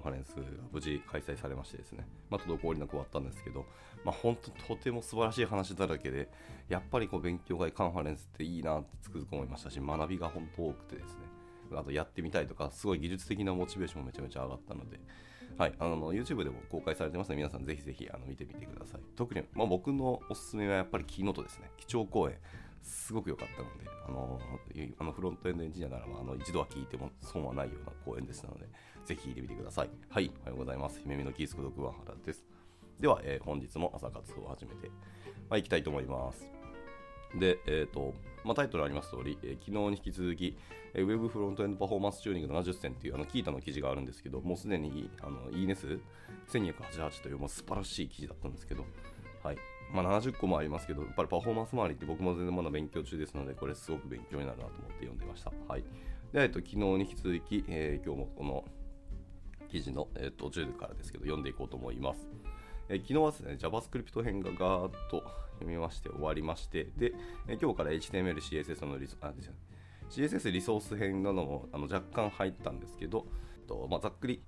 ンファレンスが無事開催されましてですね、まあ、滞りなく終わったんですけど、まあ、本当とても素晴らしい話だらけで、やっぱりこう勉強会カンファレンスっていいなってつくづく思いましたし、学びが本当多くてですね、あとやってみたいとか、すごい技術的なモチベーションもめちゃめちゃ上がったので、はい、あの YouTube でも公開されてますので、皆さんぜひぜひあの見てみてください。特に、まあ、僕のおすすめはやっぱりキーノートですね。基調講演。すごく良かったので、あのあのフロントエンドエンジニアならばあの一度は聞いても損はないような講演ですので、ぜひ聞いてみてください。はい、おはようございます。姫美のキース孤独は原です。では、えー、本日も朝活動を始めて、まあ、いきたいと思います。で、えっ、ー、と、まあ、タイトルあります通り、えー、昨日に引き続き、えー、Web フロントエンドパフォーマンスチューニング70選っていうあのキータの記事があるんですけど、もうすでにあのいいね数1288というもう素晴らしい記事だったんですけど、はい。まあ、70個もありますけど、やっぱりパフォーマンス周りって僕も全然まだ勉強中ですので、これすごく勉強になるなと思って読んでました。はい。で、えっと、昨日に引き続き、えー、今日もこの記事の、えー、途中からですけど、読んでいこうと思います。えー、昨日はですね、JavaScript 編がガーッと読みまして終わりまして、で、えー、今日から HTML、CSS のリソあ CSS リソース編などもあの若干入ったんですけど、とまあ、ざっくり、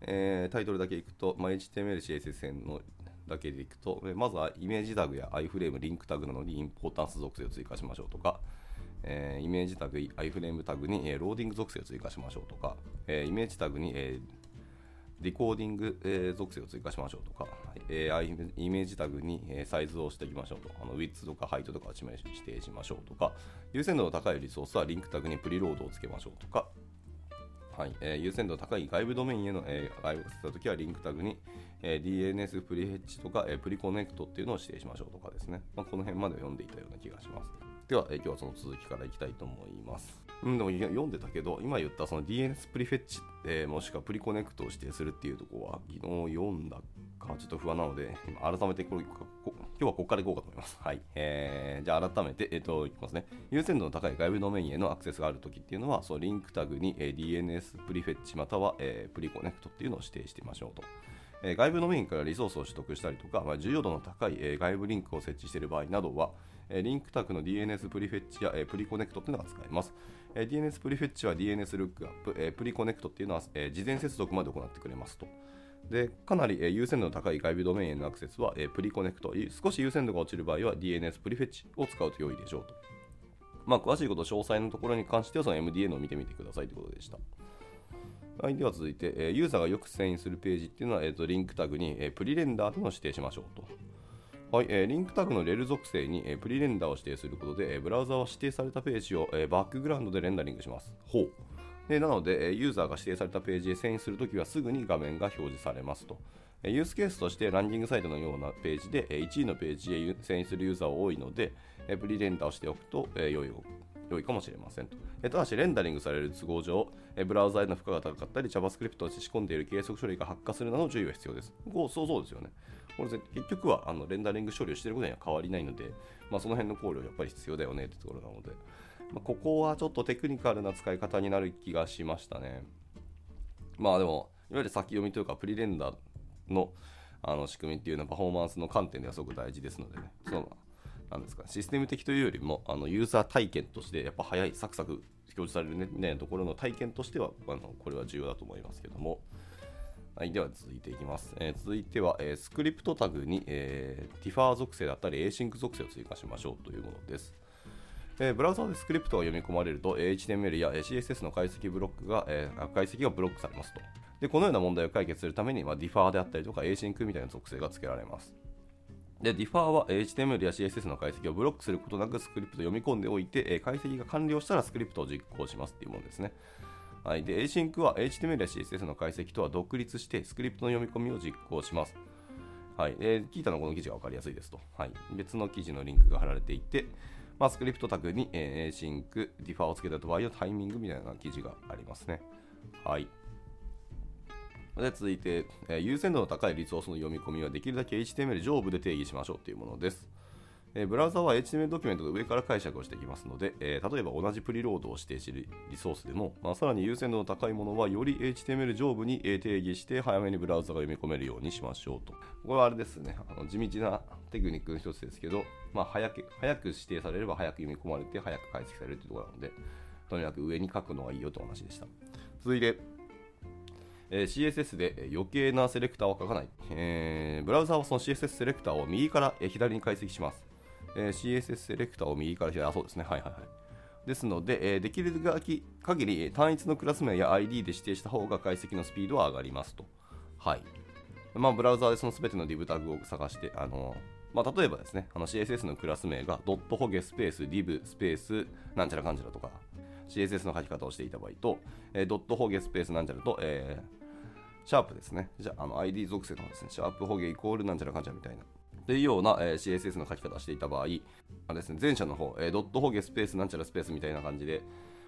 えー、タイトルだけいくと、まあ、HTML、CSS 編のだけでいくと、まずはイメージタグや iFrame、リンクタグなどにインポータンス属性を追加しましょうとか、えー、イメージタグ、iFrame タグに、えー、 loading 属性を追加しましょうとか、えー、イメージタグに、えー、 decoding、え、属性を追加しましょうとか、えー、イメージタグに、え、サイズを指定しましょうと、あのウィッツとか height とかを指定しましょうとか、優先度の高いリソースはリンクタグに preload をつけましょうとか、はいえー、優先度の高い外部ドメインへの、えー、外部させたときはリンクタグに、えー、DNS プリヘッジとか、えー、 preconnect っていうのを指定しましょうとかですね、まあ、この辺まで読んでいたような気がします。では、え、今日はその続きからいきたいと思います。うん、でも読んでたけど、今言ったその DNS prefetch、えー、もしくは preconnect を指定するっていうところは、昨日読んだかちょっと不安なので、改めてこれ今日はここからいこうかと思います。はい。えー、じゃあ改めて、えっ、ー、と、いきますね。優先度の高い外部ドメインへのアクセスがあるときっていうのは、そのリンクタグに、えー、DNS プリフェッチまたは、えー、 preconnect っていうのを指定してみましょうと。え、外部ドメインからリソースを取得したりとか、まあ、重要度の高い、え、外部リンクを設置している場合などは、え、リンクタグの DNS プリフェッチや、え、 preconnect というのが使えます。え、DNS プリフェッチは DNS lookup、え、 preconnect っていうのは、え、事前接続まで行ってくれますと。でかなり、え、優先度の高い外部ドメインへのアクセスは、え、 preconnect、少し優先度が落ちる場合は DNS プリフェッチを使うと良いでしょうと。まあ、詳しいこと、詳細のところに関してはその MDN を見てみてくださいということでした。はい、では続いて、え、ユーザーがよく遷移するページっていうのは、えーと、リンクタグに、え、 prerender というのを指定しましょうと。はい、えー、リンクタグの rel 属性に、えー、 prerender を指定することで、えー、ブラウザは指定されたページを、えー、バックグラウンドでレンダリングします。ほう。でなのでえ、ユーザーが指定されたページへ遷移するときはすぐに画面が表示されますとえ。ユースケースとしてランディングサイトのようなページでえ1位のページへ遷移するユーザーは多いのでえ、プリレンダーをしておくとえ良い良いかもしれませんと。ただし、レンダリングされる都合上、ブラウザへの負荷が高かったり、JavaScript を仕込んでいる計測処理が発火するなど注意が必要です。こうそうそうですよね。これ結局はあのレンダリング処理をしていることには変わりないので、まあ、その辺の考慮はやっぱり必要だよねってところなので、まあ、ここはちょっとテクニカルな使い方になる気がしましたね。まあでも、いわゆる先読みというか、 prerender のあの仕組みっていうのはパフォーマンスの観点ではすごく大事ですのでね、そのなんですかシステム的というよりもあのユーザー体験としてやっぱ早いサクサク表示されるね、ね、ところの体験としてはあのこれは重要だと思いますけども。はい、では続いていきます。えー、続いては、えー、スクリプトタグに、えー、ティファー属性だったり async 属性を追加しましょうというものです。えー、ブラウザでスクリプトが読み込まれると HTML や CSS の解析ブロックが、えー、解析がブロックされますと。で、このような問題を解決するために、まあ、ディファーであったりとか Async みたいな属性が付けられます。で、ディファーは HTML や CSS の解析をブロックすることなくスクリプトを読み込んでおいて、解析が完了したらスクリプトを実行しますっていうものですね。はい、で、Async は HTML や CSS の解析とは独立してスクリプトの読み込みを実行します。はい、えー、 Qiita のこの記事が分かりやすいですと。はい、別の記事のリンクが貼られていて、まあ、スクリプトタグに、えー、Async、ディファーをつけた場合のタイミングみたいな記事がありますね。はい。で続いて、えー、優先度の高いリソースの読み込みはできるだけ HTML 上部で定義しましょうというものです。えー、ブラウザは HTML ドキュメントの上から解釈をしていきますので、えー、例えば同じ preload を指定しているリソースでも、まあ、さらに優先度の高いものはより HTML 上部に定義して早めにブラウザが読み込めるようにしましょうと。これはあれですね、あの地道なテクニックの一つですけど、まあ、早く早く指定されれば早く読み込まれて早く解析されるというところなので、とにかく上に書くのがいいよという話でした。続いて、えー CSS で余計なセレクターを書かない、えーブラウザはその CSS セレクターを右から左に解析します、えー CSS セレクターを右から左。あそうですね。はいはいはい。ですので、えーできる限り単一のクラス名や ID で指定した方が解析のスピードは上がりますと。はい。まあ、ブラウザでその全ての div タグを探して、あのまあ、例えばですね、あの CSS のクラス名がドットホゲスペース div スペースなんちゃらかんちゃらとか、CSS の書き方をしていた場合と、えードットホゲスペースなんちゃらと、えーシャープですね。じゃあ、あの ID 属性の方ですね。シャープホゲイコールなんちゃらかんちゃらみたいな。っていうような、えー CSS の書き方をしていた場合、あですね、前者の方、えードットホゲスペースなんちゃらスペースみたいな感じで、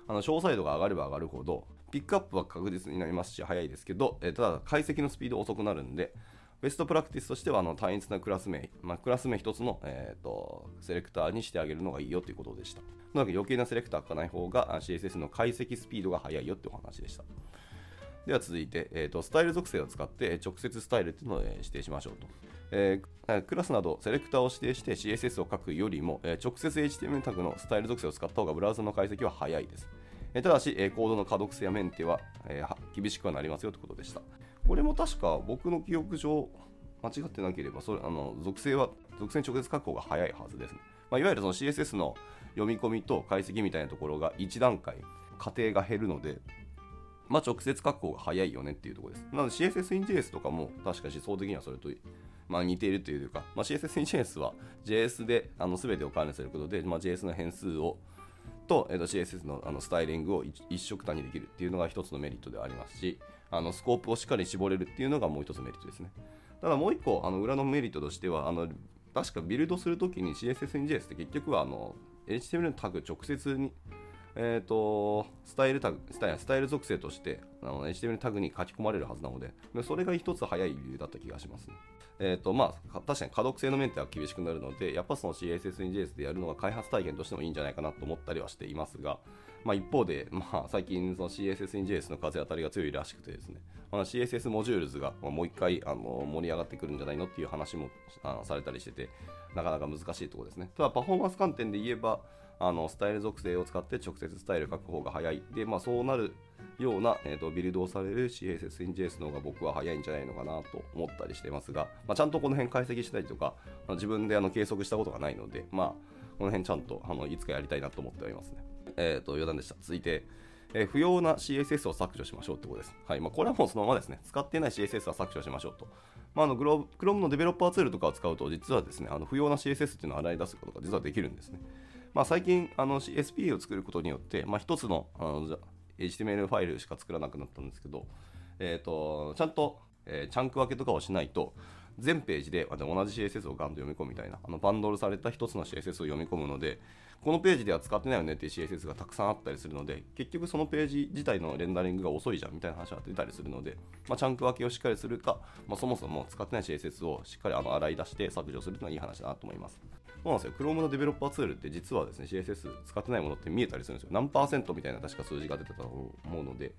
あの詳細度が上がれば上がるほど、ピックアップは確実になりますし、早いですけど、えーただ解析のスピード遅くなるんで、ベストプラクティスとしてはあの単一なクラス名、まあ、クラス名一つの、えー、とセレクターにしてあげるのがいいよということでした。なので余計なセレクター書かない方が CSS の解析スピードが速いよってお話でした。では続いて、えーと、スタイル属性を使って直接スタイルっていうのを、指定しましょうと。えークラスなどセレクターを指定して CSS を書くよりも、え直接 HTML タグのスタイル属性を使った方がブラウザの解析は早いです。えただし、えコードの可読性やメンテは,、え厳しくはなりますよということでした。これも確か僕の記憶上、間違ってなければそれあの属性は属性に直接書く方が早いはずですね。まあ、いわゆるその CSS の読み込みと解析みたいなところが1段階過程が減るので、まあ、直接書く方が早いよねっていうところです。なので CSS in JS とかも確か思想的にはそれと、まあ、似ているというか、まあ、CSS in JS は JS であの全てを管理することで、まあ、JS の変数をと,、えーと CSS のあのスタイリングを一色単にできるっていうのが一つのメリットではありますし、あのスコープをしっかり絞れるっていうのがもう一つのメリットですね。ただもう一個、あの裏のメリットとしては、あの確かビルドするときに CSS in JS って結局はあの HTML のタグ直接にえー、とスタイルタグスタイルスタイル属性としてあの HTML タグに書き込まれるはずなので、それが一つ早い理由だった気がします、ね。えーとまあ、確かに可読性のメンテは厳しくなるので、やっぱその CSS in JS でやるのが開発体験としてもいいんじゃないかなと思ったりはしていますが、まあ、一方で、まあ、最近その CSS in JS の風当たりが強いらしくてですね、まあ、CSS モジュールズがもう一回あの盛り上がってくるんじゃないのっていう話もあされたりしてて、なかなか難しいところですね。ただ、パフォーマンス観点で言えば、あのスタイル属性を使って直接スタイル書く方が早い。で、まあ、そうなるような、えー、とビルドをされる CSS in JS の方が僕は早いんじゃないのかなと思ったりしてますが、まあ、ちゃんとこの辺解析したりとか、自分であの計測したことがないので、まあ、この辺ちゃんとあのいつかやりたいなと思っておりますね。えっ、と、余談でした。続いて、えー不要な CSS を削除しましょうってことです。はい。まあ、これはもうそのままですね。使ってない CSS は削除しましょうと。まあ、あのグロ Chrome のデベロッパーツールとかを使うと、実はですね、あの不要な CSS っていうのを洗い出すことが実はできるんですね。まあ、最近、あの SPA を作ることによって、まあ、一つのあの HTML ファイルしか作らなくなったんですけど、えー、とちゃんと、えーチャンク分けとかをしないと、全ページで同じ CSS をガンと読み込むみたいな、あのバンドルされた一つの CSS を読み込むので、このページでは使ってないよねっていう CSS がたくさんあったりするので、結局そのページ自体のレンダリングが遅いじゃんみたいな話が出たりするので、まあ、チャンク分けをしっかりするか、まあ、そもそも使ってない CSS をしっかりあの洗い出して削除するというのはいい話だなと思います。そうなんですよ。Chrome のデベロッパーツールって実はですね、CSS 使ってないものって見えたりするんですよ。何パーセントみたいな確か数字が出てたと思うので、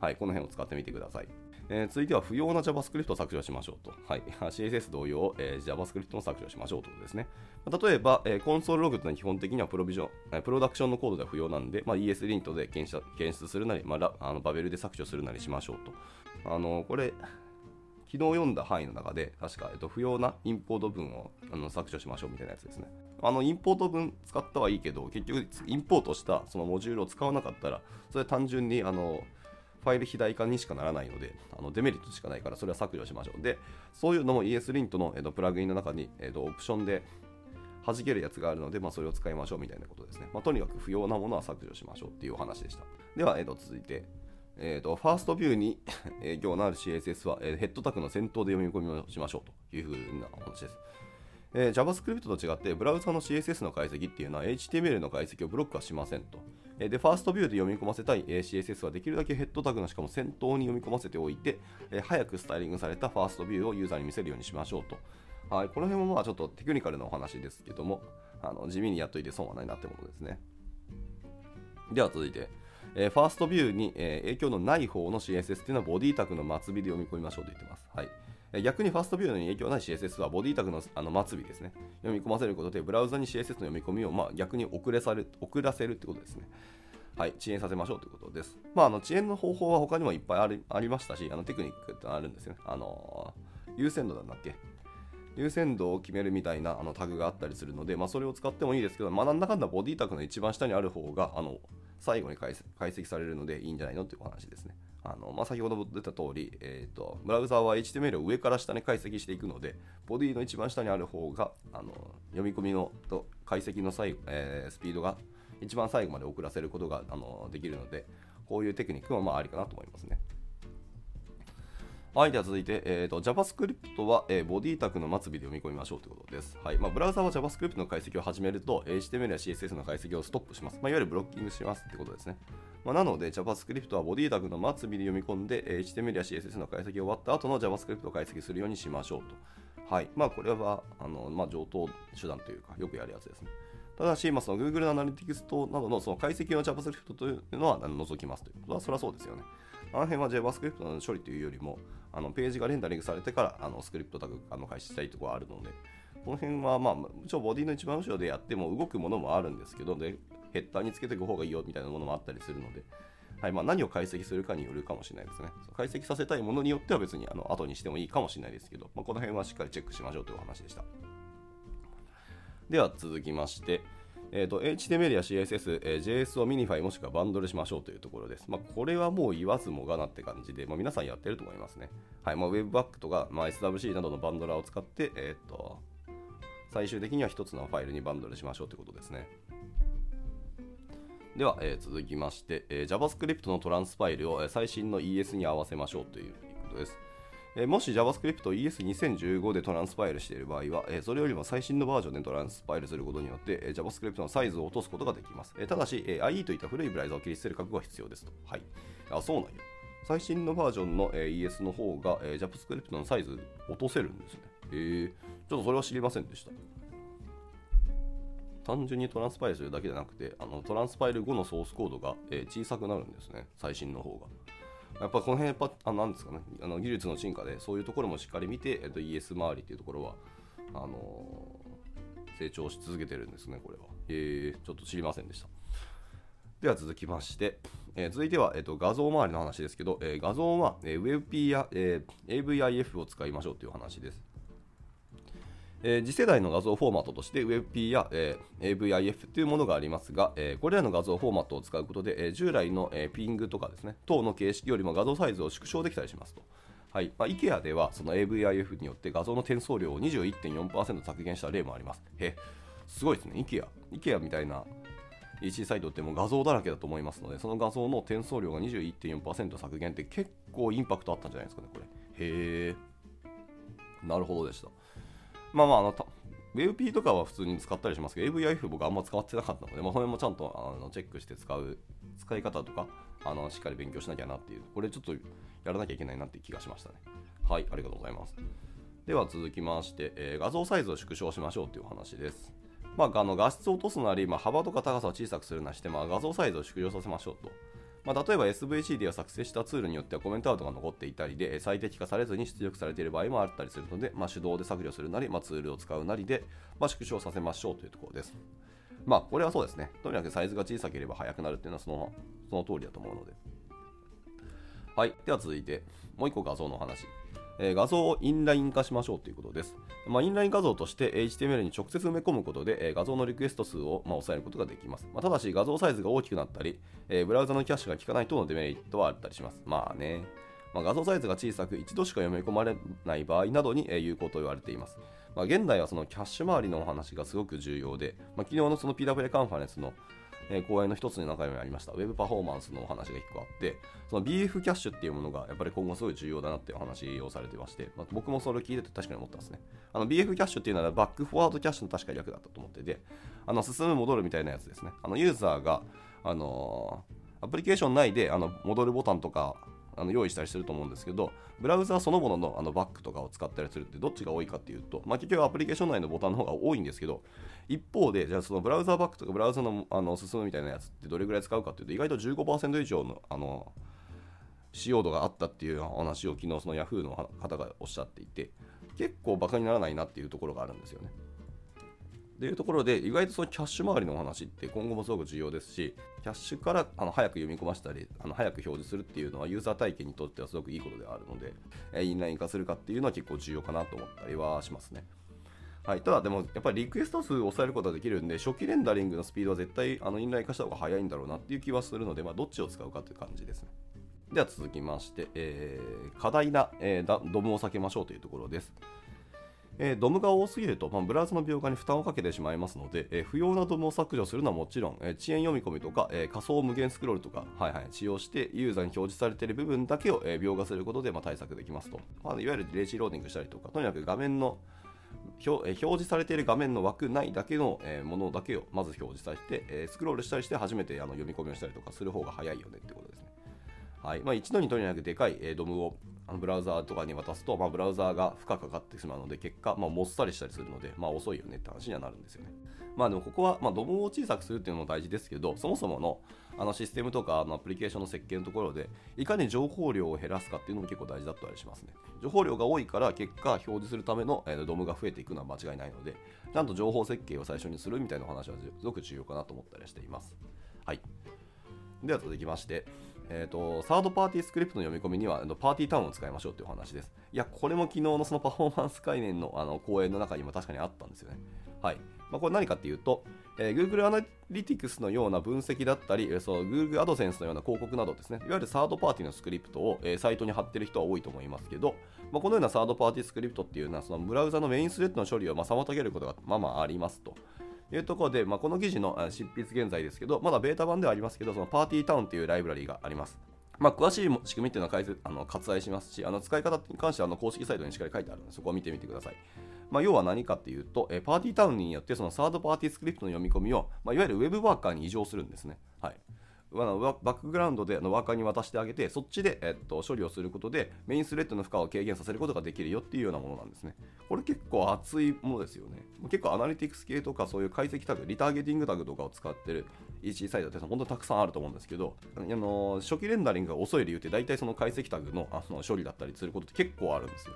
はい、この辺を使ってみてください。えー続いては不要な JavaScript を削除しましょうと。はい、CSS 同様、えー JavaScript も削除しましょうということですね。例えば、えーコンソールログというのは基本的にはプロビジョン、えープロダクションのコードでは不要なんで、まあ、ESLint で検出するなり、まあ、あのバベルで削除するなりしましょうと。あのこれ昨日読んだ範囲の中で、確か、えっと、不要なインポート文をあの削除しましょうみたいなやつですね。あの、インポート文使ったはいいけど、結局、インポートしたそのモジュールを使わなかったら、それは単純に、あの、ファイル肥大化にしかならないので、あのデメリットしかないから、それは削除しましょう。で、そういうのも ESLint の、えっと、プラグインの中に、えっと、オプションで弾けるやつがあるので、まあ、それを使いましょうみたいなことですね。まあ、とにかく不要なものは削除しましょうっていうお話でした。では、えっと、続いて、えー、とファーストビューに影響のある CSS は、えーヘッドタグの先頭で読み込みをしましょうというふうなお話です。えー JavaScript と違って、ブラウザの CSS の解析っていうのは HTML の解析をブロックはしませんと。えーで、ファーストビューで読み込ませたい、えー CSS はできるだけヘッドタグのしかも先頭に読み込ませておいて、え早くスタイリングされたファーストビューをユーザーに見せるようにしましょうと。はい、この辺もまあちょっとテクニカルなお話ですけども、あの地味にやっといて損はないなってことですね。では続いて、えーファーストビューに、えー影響のない方の CSS っていうのはボディタグの末尾で読み込みましょうと言ってます。はい逆にファーストビューに影響ない CSS はボディタグのあの末尾ですね。読み込ませることで、ブラウザに CSS の読み込みを、まあ、逆に遅れされ遅らせるってことですね。はい、遅延させましょうということです。まあ、あの遅延の方法は他にもいっぱいありありましたし、あのテクニックってあるんですよね。あの優先度なんだっけ？優先度を決めるみたいなあのタグがあったりするので、まあ、それを使ってもいいですけど、まあ、なんだかんだボディタグの一番下にある方があの最後に解析されるのでいいんじゃないのっていうお話ですね。あのまあ、先ほども出た通り、えーと、ブラウザーは HTML を上から下に解析していくので、ボディの一番下にある方があの読み込みのと解析の際、えー、スピードが一番最後まで遅らせることがあのできるので、こういうテクニックもまあありかなと思いますね。はい、では続いて、えーと、JavaScript は、えー、ボディタグの末尾で読み込みましょうということです。はいまあ、ブラウザは JavaScript の解析を始めると、HTML や CSS の解析をストップします。まあ、いわゆるブロッキングしますってことですね。まあ、なので JavaScript はボディタグの末尾で読み込んで、HTML や CSS の解析が終わった後の JavaScript を解析するようにしましょうと。はい。まあ、これは、あのまあ、上等手段というか、よくやるやつですね。ただし、まあ、その Google アナリティクストなどのその解析の JavaScript というのは除きますということは、それはそうですよね。あの辺は JavaScript の処理というよりも、あのページがレンダリングされてからあのスクリプトタグあの開始したいところがあるので、この辺は、まあ、もちろんボディの一番後ろでやっても動くものもあるんですけど、でヘッダーにつけていく方がいいよみたいなものもあったりするので、はいまあ、何を解析するかによるかもしれないですね。解析させたいものによっては別にあの後にしてもいいかもしれないですけど、まあ、この辺はしっかりチェックしましょうというお話でした。では続きまして、えーと、HTML や CSS、えー、JS を minify もしくはバンドルしましょうというところです。まあ、これはもう言わずもがなって感じで、まあ、皆さんやってると思いますね。はいまあ、 webpack とか、まあ、SWC などのバンドラーを使って、えーと、最終的には1つのファイルにバンドルしましょうということですね。では、えー、続きまして、えー、JavaScript のトランスパイルを最新の ES に合わせましょうということです。えもし JavaScript を ES2015 でトランスパイルしている場合は、えそれよりも最新のバージョンでトランスパイルすることによって、え JavaScript のサイズを落とすことができます。えただし、え IE といった古いブラウザーを切り捨てる覚悟は必要ですと。はい。あ、そうなんよ。最新のバージョンの、え ES の方が、え JavaScript のサイズ落とせるんですね。へえちょっとそれは知りませんでした。単純にトランスファイルするだけじゃなくて、あのトランスファイル後のソースコードが、え小さくなるんですね。最新の方が。やっぱこの辺やっぱあなんですかね。あの技術の進化でそういうところもしっかり見て、えっと、ES 周りっていうところはあのー、成長し続けてるんですねこれは、えー、ちょっと知りませんでした。では続きまして、えー、続いては、えーと、画像周りの話ですけど、えー、画像は、えー、WebP や、えー、AVIF を使いましょうという話です。えー、次世代の画像フォーマットとして WebP や、えー、AVIF というものがありますが、えー、これらの画像フォーマットを使うことで、え、従来の、え、ピングとかですね、等の形式よりも画像サイズを縮小できたりしますと。はいまあ、IKEA ではその AVIF によって画像の転送量を21.4%削減した例もあります。へすごいですね、IKEA。IKEA みたいな EC サイトってもう画像だらけだと思いますので、その画像の転送量が21.4%削減って結構インパクトあったんじゃないですかね、これ。へえ。なるほどでした。まあまあ、あの、WebP とかは普通に使ったりしますけど、AVIF 僕あんま使ってなかったので、まあ、それもちゃんとあのチェックして使う、使い方とか、あのしっかり勉強しなきゃなっていう、これちょっとやらなきゃいけないなっていう気がしましたね。はい、ありがとうございます。では続きまして、えー、画像サイズを縮小しましょうというお話です。まあ、あの画質を落とすなり、まあ、幅とか高さを小さくするなりして、まあ、画像サイズを縮小させましょうと。まあ、例えば SVC では作成したツールによってはコメントアウトが残っていたりで最適化されずに出力されている場合もあったりするので、まあ、手動で削除するなり、まあ、ツールを使うなりで、ま、縮小させましょうというところです。まあ、これはそうですね。とにかくサイズが小さければ速くなるっていうのはそのその通りだと思うので。はい。では続いて、もう一個画像の話。え、画像をインライン化しましょうということです。まあ、インライン画像として HTML に直接埋め込むことで、え、画像のリクエスト数を、ま、抑えることができます。まあ、ただし画像サイズが大きくなったり、え、ブラウザのキャッシュが効かないとのデメリットはあったりします。まあね。まあ、画像サイズが小さく一度しか読み込まれない場合などに、有効と言われています。まあ、現代はそのキャッシュ周りのお話がすごく重要で、まあ、昨日のその PWA カンファレンスのえー、講演の一つの中にもありました、ウェブパフォーマンスのお話が1個あって、その BF キャッシュっていうものがやっぱり今後すごい重要だなっていう話をされてまして、まあ、僕もそれを聞いてて確かに思ったんですね。あの BF キャッシュっていうのはバックフォワードキャッシュの確か略だったと思ってて、あの進む戻るみたいなやつですね。あのユーザーが、あのー、アプリケーション内であの戻るボタンとかあの用意したりしてると思うんですけど、ブラウザーそのもののあのバックとかを使ったりするってどっちが多いかっていうと、まあ、結局アプリケーション内のボタンの方が多いんですけど、一方で、じゃあそのブラウザーバックとかブラウザのあの進むみたいなやつってどれぐらい使うかっていうと、意外と15%以上のあの使用度があったっていう話を昨日その Yahoo の方がおっしゃっていて、結構バカにならないなっていうところがあるんですよね。というところで意外とそのキャッシュ周りのお話って今後もすごく重要ですしキャッシュからあの早く読み込ませたりあの早く表示するっていうのはユーザー体験にとってはすごくいいことであるので、えインライン化するかっていうのは結構重要かなと思ったりはしますね。はい、ただでもやっぱりリクエスト数を抑えることができるんで初期レンダリングのスピードは絶対あのインライン化した方が早いんだろうなっていう気はするので、まあ、どっちを使うかという感じですね。では続きまして、えー、過大な、えー、ドムを避けましょうというところです。えー、ドムが多すぎると、まあ、ブラウザの描画に負担をかけてしまいますので、えー、不要なドムを削除するのはもちろん、えー、遅延読み込みとか、え仮想無限スクロールとか、はいはい、使用してユーザーに表示されている部分だけを、え描画することで、まあ、対策できますと、まあ、いわゆるレージローディングしたりとか、とにかく画面の表表示されている画面の枠内だけの、えものだけをまず表示させて、えスクロールしたりして初めてあの読み込みをしたりとかする方が早いよねってことですね。はいまあ、一度にとにかくでかい、えドムをあのブラウザーとかに渡すと、まあ、ブラウザーが負荷かかってしまうので、結果、まあ、もっさりしたりするので、まあ、遅いよねって話にはなるんですよね。まあでもここは、まあ、ドムを小さくするっていうのも大事ですけど、そもそものあのシステムとかのアプリケーションの設計のところで、いかに情報量を減らすかっていうのも結構大事だったりしますね。情報量が多いから、結果、表示するための、え、ドムが増えていくのは間違いないので、ちゃんと情報設計を最初にするみたいな話はすごく重要かなと思ったりしています。はい。では続きまして、えーと、サードパーティースクリプトの読み込みにはパーティータウンを使いましょうというお話です。いや、これも昨日のそのパフォーマンス概念のあの講演の中にも確かにあったんですよね。はい。まあ、これ何かっていうと、えー、Google Analytics のような分析だったり、そう Google AdSense のような広告などですね、いわゆるサードパーティーのスクリプトを、えー、サイトに貼ってる人は多いと思いますけど、まあ、このようなサードパーティースクリプトっていうのは、そのブラウザのメインスレッドの処理をまあ妨げることがまあまあありますと。いうところで、まあ、この記事の執筆現在ですけど、まだベータ版ではありますけど、そのパーティータウンというライブラリーがあります。まあ、詳しい仕組みっていうのは解説あの割愛しますし、あの使い方に関してはあの公式サイトにしっかり書いてあるので、そこを見てみてください。まあ、要は何かっていうと、えパーティータウンによってそのサードパーティースクリプトの読み込みを、まあ、いわゆるウェブワーカーに移譲するんですね。はい、あのバックグラウンドでのワーカーに渡してあげて、そっちで、えっと、処理をすることで、メインスレッドの負荷を軽減させることができるよっていうようなものなんですね。これ結構熱いものですよね。結構アナリティクス系とかそういう解析タグ、リターゲティングタグとかを使ってる EC サイトって本当にたくさんあると思うんですけど、あの初期レンダリングが遅い理由って大体その解析タグのあの処理だったりすることって結構あるんですよ。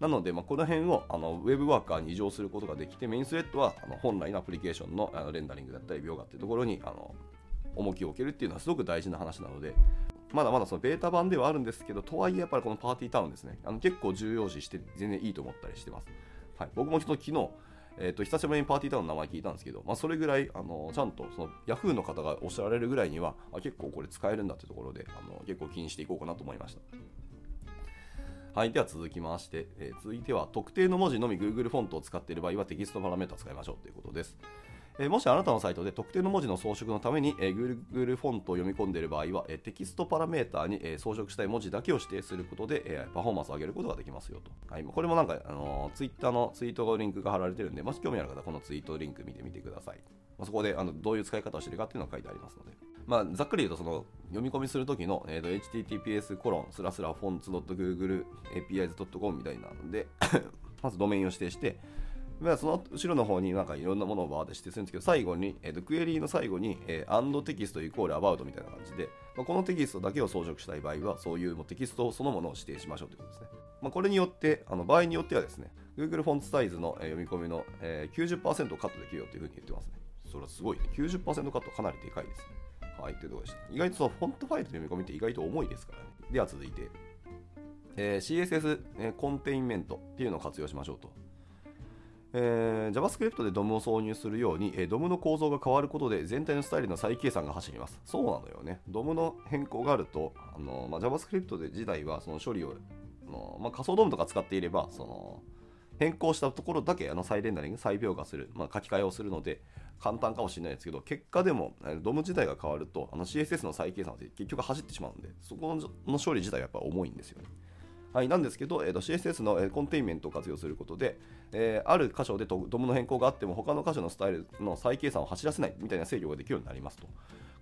なので、まあ、この辺をあのウェブワーカーに移譲することができて、メインスレッドはあの本来のアプリケーションのあのレンダリングだったり、描画っていうところにあの重きを置けるっていうのはすごく大事な話なので、まだまだそのベータ版ではあるんですけど、とはいえやっぱりこのパーティータウンですね、あの結構重要視して全然いいと思ったりしてます。はい、僕もちょっと昨日、えーと、久しぶりにパーティータウンの名前聞いたんですけど、まあ、それぐらいあのちゃんとその Yahoo の方がおっしゃられるぐらいにはあ結構これ使えるんだってところであの結構気にしていこうかなと思いました。はい、では続きまして、えー、続いては特定の文字のみ Google フォントを使っている場合はテキストパラメータを使いましょうということです。えもしあなたのサイトで特定の文字の装飾のために、え Google フォントを読み込んでいる場合は、えテキストパラメーターに、え装飾したい文字だけを指定することで、えパフォーマンスを上げることができますよと。はい、これもなんか、あの Twitter のツイートのリンクが貼られてるんで、もし興味ある方はこのツイートリンク見てみてください。ま、そこであのどういう使い方をしているかっていうのが書いてありますので。まあ、ざっくり言うと、その読み込みするときの、えーと、https コロンスラスラフォンツ .googleapis.com みたいなので まずドメインを指定して、まあ、その後ろの方になんかいろんなものをバーって指定するんですけど、最後に、えーと、クエリーの最後に、えー、and テキストイコール about みたいな感じで、まあ、このテキストだけを装飾したい場合は、そういうもうテキストそのものを指定しましょうということですね。まあ、これによって、あの場合によってはですね、Google フォントサイズの、読み込みの、えー、90%をカットできるよというふうに言ってますね。それはすごいね。90%カットかなりでかいですね。はい、というところでした。意外とそのフォントファイルの読み込みって意外と重いですからね。では続いて、えー、CSS、えー、コンテインメントっていうのを活用しましょうと。えー、JavaScript で DOM を挿入するように、えー、DOM の構造が変わることで全体のスタイルの再計算が走ります。そうなのよね。DOM の変更があると、あのまあ、JavaScript で自体はその処理を、のまあ、仮想 DOM とか使っていれば、その変更したところだけあの再レンダリング、再描画する、まあ、書き換えをするので、簡単かもしれないですけど、結果でも、ドム自体が変わると、あの CSS の再計算って結局走ってしまうんで、そこの処理自体はやっぱ重いんですよね。はい、なんですけど、えー、と CSS の、えコンテインメントを活用することで、えー、ある箇所でドムの変更があっても、他の箇所のスタイルの再計算を走らせないみたいな制御ができるようになりますと。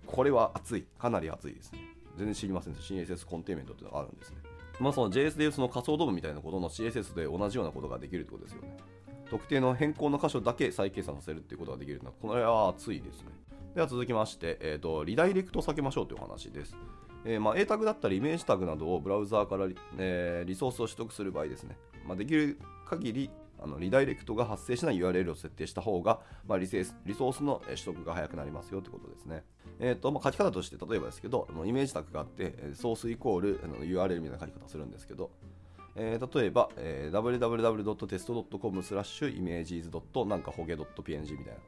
これは熱い。かなり熱いですね。全然知りませんでした。CSS コンテインメントっていうのがあるんですね。まあ、その JS でいうその仮想ドムみたいなことの CSS で同じようなことができるってことですよね。特定の変更の箇所だけ再計算させるっていうことができるのは、これは熱いですね。では続きまして、えーと、リダイレクトを避けましょうというお話です。えー、まあ、A タグだったりイメージタグなどをブラウザーからリ,、えー、リソースを取得する場合ですね、まあ、できる限りあのリダイレクトが発生しない URL を設定した方が、まあ、リセ、リソースの取得が早くなりますよということですね。えーとまあ、書き方として例えばですけど、イメージタグがあって、ソースイコールあの URL みたいな書き方をするんですけど、えー、例えば、えー、www.test.com スラッシュ images なんかホゲ .png みたいな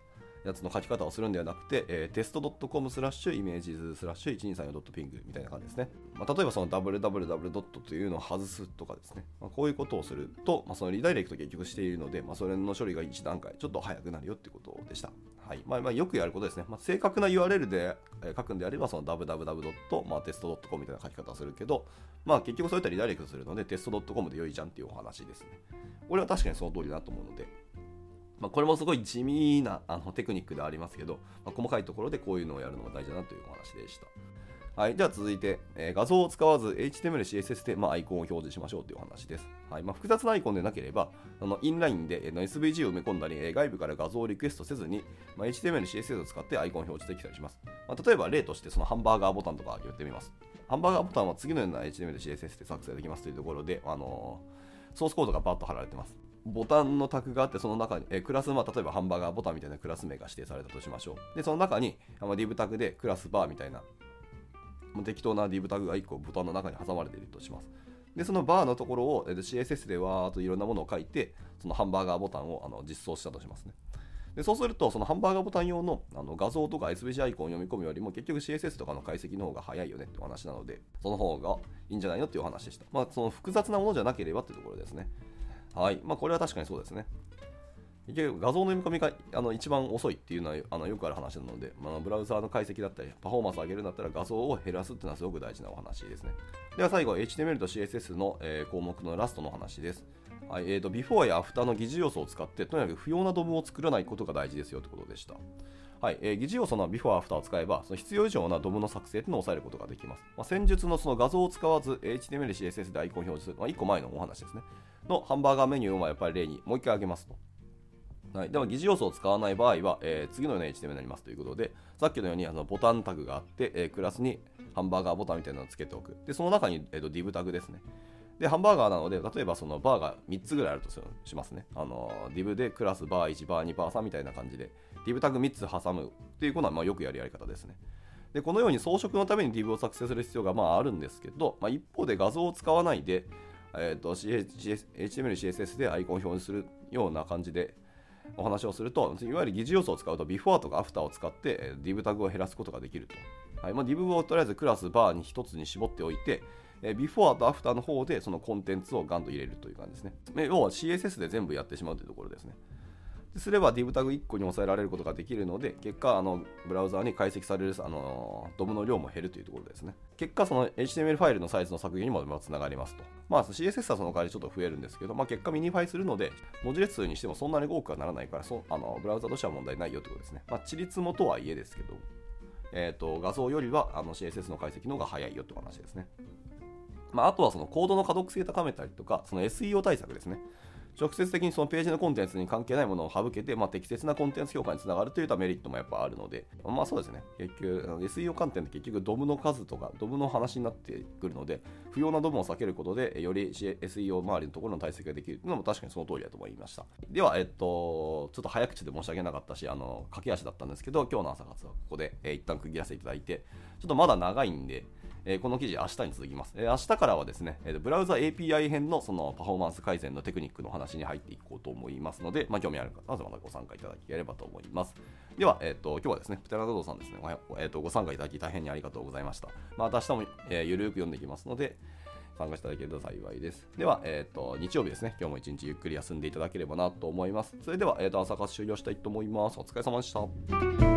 やつの書き方をするんではなくて、えー、 test.com スラッシュ images スラッシュ 1234.png みたいな感じですね。まあ、例えばその www. というのを外すとかですね。まあ、こういうことをすると、まあ、そのリダイレクト結局しているので、まあ、それの処理が1段階ちょっと早くなるよってことでした。はいまあ、まあよくやることですね。まあ、正確な URL で書くんであれば、その www.test.com みたいな書き方をするけど、まあ結局そういったリダイレクトするので、テスト .com で良いじゃんっていうお話ですね。これは確かにその通りだと思うので、まあ、これもすごい地味なあのテクニックでありますけど、まあ、細かいところでこういうのをやるのが大事だなというお話でした。はい、では続いて、えー、画像を使わず HTML、CSS で、まあ、アイコンを表示しましょうというお話です。はいまあ、複雑なアイコンでなければ、あのインラインで、えー、SVG を埋め込んだり、えー、外部から画像をリクエストせずに、まあ、HTML、CSS を使ってアイコンを表示できたりします。まあ、例えば例としてそのハンバーガーボタンとか言ってみます。ハンバーガーボタンは次のような HTML、CSS で作成できますというところで、あのー、ソースコードがバッと貼られてます。ボタンのタグがあって、その中に、えクラス、まあ、例えばハンバーガーボタンみたいなクラス名が指定されたとしましょう。で、その中に、まあ、div タグでクラスバーみたいな、まあ、適当な div タグが1個ボタンの中に挟まれているとします。で、そのバーのところを CSS でわーっといろんなものを書いて、そのハンバーガーボタンをあの実装したとしますね。でそうすると、そのハンバーガーボタン用のあの画像とか SVG アイコンを読み込むよりも、結局 CSS とかの解析の方が早いよねってお話なので、その方がいいんじゃないのっていうお話でした。まあ、その複雑なものじゃなければっていうところですね。はい。まあ、これは確かにそうですね。画像の読み込みがあの一番遅いっていうのはあのよくある話なので、まあ、ブラウザーの解析だったり、パフォーマンスを上げるんだったら画像を減らすっていうのはすごく大事なお話ですね。では最後、HTML と CSS の、えー、項目のラストの話です。はいえーと、 before や after の疑似要素を使って、とにかく不要な DOM を作らないことが大事ですよということでした。はいえー、疑似要素の before after を使えば、その必要以上な DOM の作成というのを抑えることができます。まあ、先述のその画像を使わず、HTML、CSS でアイコン表示する、まあ、1個前のお話ですね。のハンバーガーメニューをやっぱり例にもう一回挙げますと。はい、でも疑似要素を使わない場合は、えー、次のような HTML になりますということで、さっきのようにあのボタンタグがあって、えー、クラスにハンバーガーボタンみたいなのをつけておく。で、その中に、えーと、div タグですね。で、ハンバーガーなので、例えばそのバーが3つぐらいあるとしますね。あの、div でクラスバー1、バー2、バー3みたいな感じで、div タグ3つ挟むっていうことはまあよくやるやり方ですね。で、このように装飾のために div を作成する必要がまああるんですけど、まあ、一方で画像を使わないで、えーと、HTML、CSS でアイコンを表示するような感じでお話をすると、いわゆる疑似要素を使うと、before とか after を使って、div タグを減らすことができると。はいまあ、div をとりあえずクラス、バーに1つに絞っておいて、before と after の方でそのコンテンツをガンと入れるという感じですね。要は CSS で全部やってしまうというところですね。すれば div タグ1個に抑えられることができるので、結果、あのブラウザーに解析されるあの DOM の量も減るというところですね。結果、その HTML ファイルのサイズの削減にもつながりますと。まあ、CSS はその代わりちょっと増えるんですけど、まあ、結果 minify するので、文字列数にしてもそんなに多くはならないから、そあのブラウザとしては問題ないよということですね。まあ、微々たるもんとはいえですけど、えーと、画像よりはあの CSS の解析の方が早いよという話ですね。まあ、あとはそのコードの可読性高めたりとか、その SEO 対策ですね。直接的にそのページのコンテンツに関係ないものを省けて、まあ、適切なコンテンツ評価につながるといったメリットもやっぱあるので、まあそうですね、結局、SEO 観点って結局ドムの数とか、ドムの話になってくるので、不要なドムを避けることで、より SEO 周りのところの対策ができるというのも確かにその通りだと思いました。では、えっと、ちょっと早口で申し訳なかったし、あの、駆け足だったんですけど、今日の朝活はここで、えー、一旦区切らせていただいて、ちょっとまだ長いんで、えー、この記事明日に続きます。えー、明日からはですね、えー、ブラウザ API 編のそのパフォーマンス改善のテクニックの話に入っていこうと思いますので、まあ、興味ある方はまたご参加いただければと思います。では、えっ、と、今日はですね、プテラドドさんですね、えっ、と、ご参加いただき大変にありがとうございました。また明日も、えゆるく読んでいきますので、参加していただけると幸いです。では、えっ、と、日曜日ですね、今日も一日ゆっくり休んでいただければなと思います。それでは、えっ、と、朝活終了したいと思います。お疲れ様でした。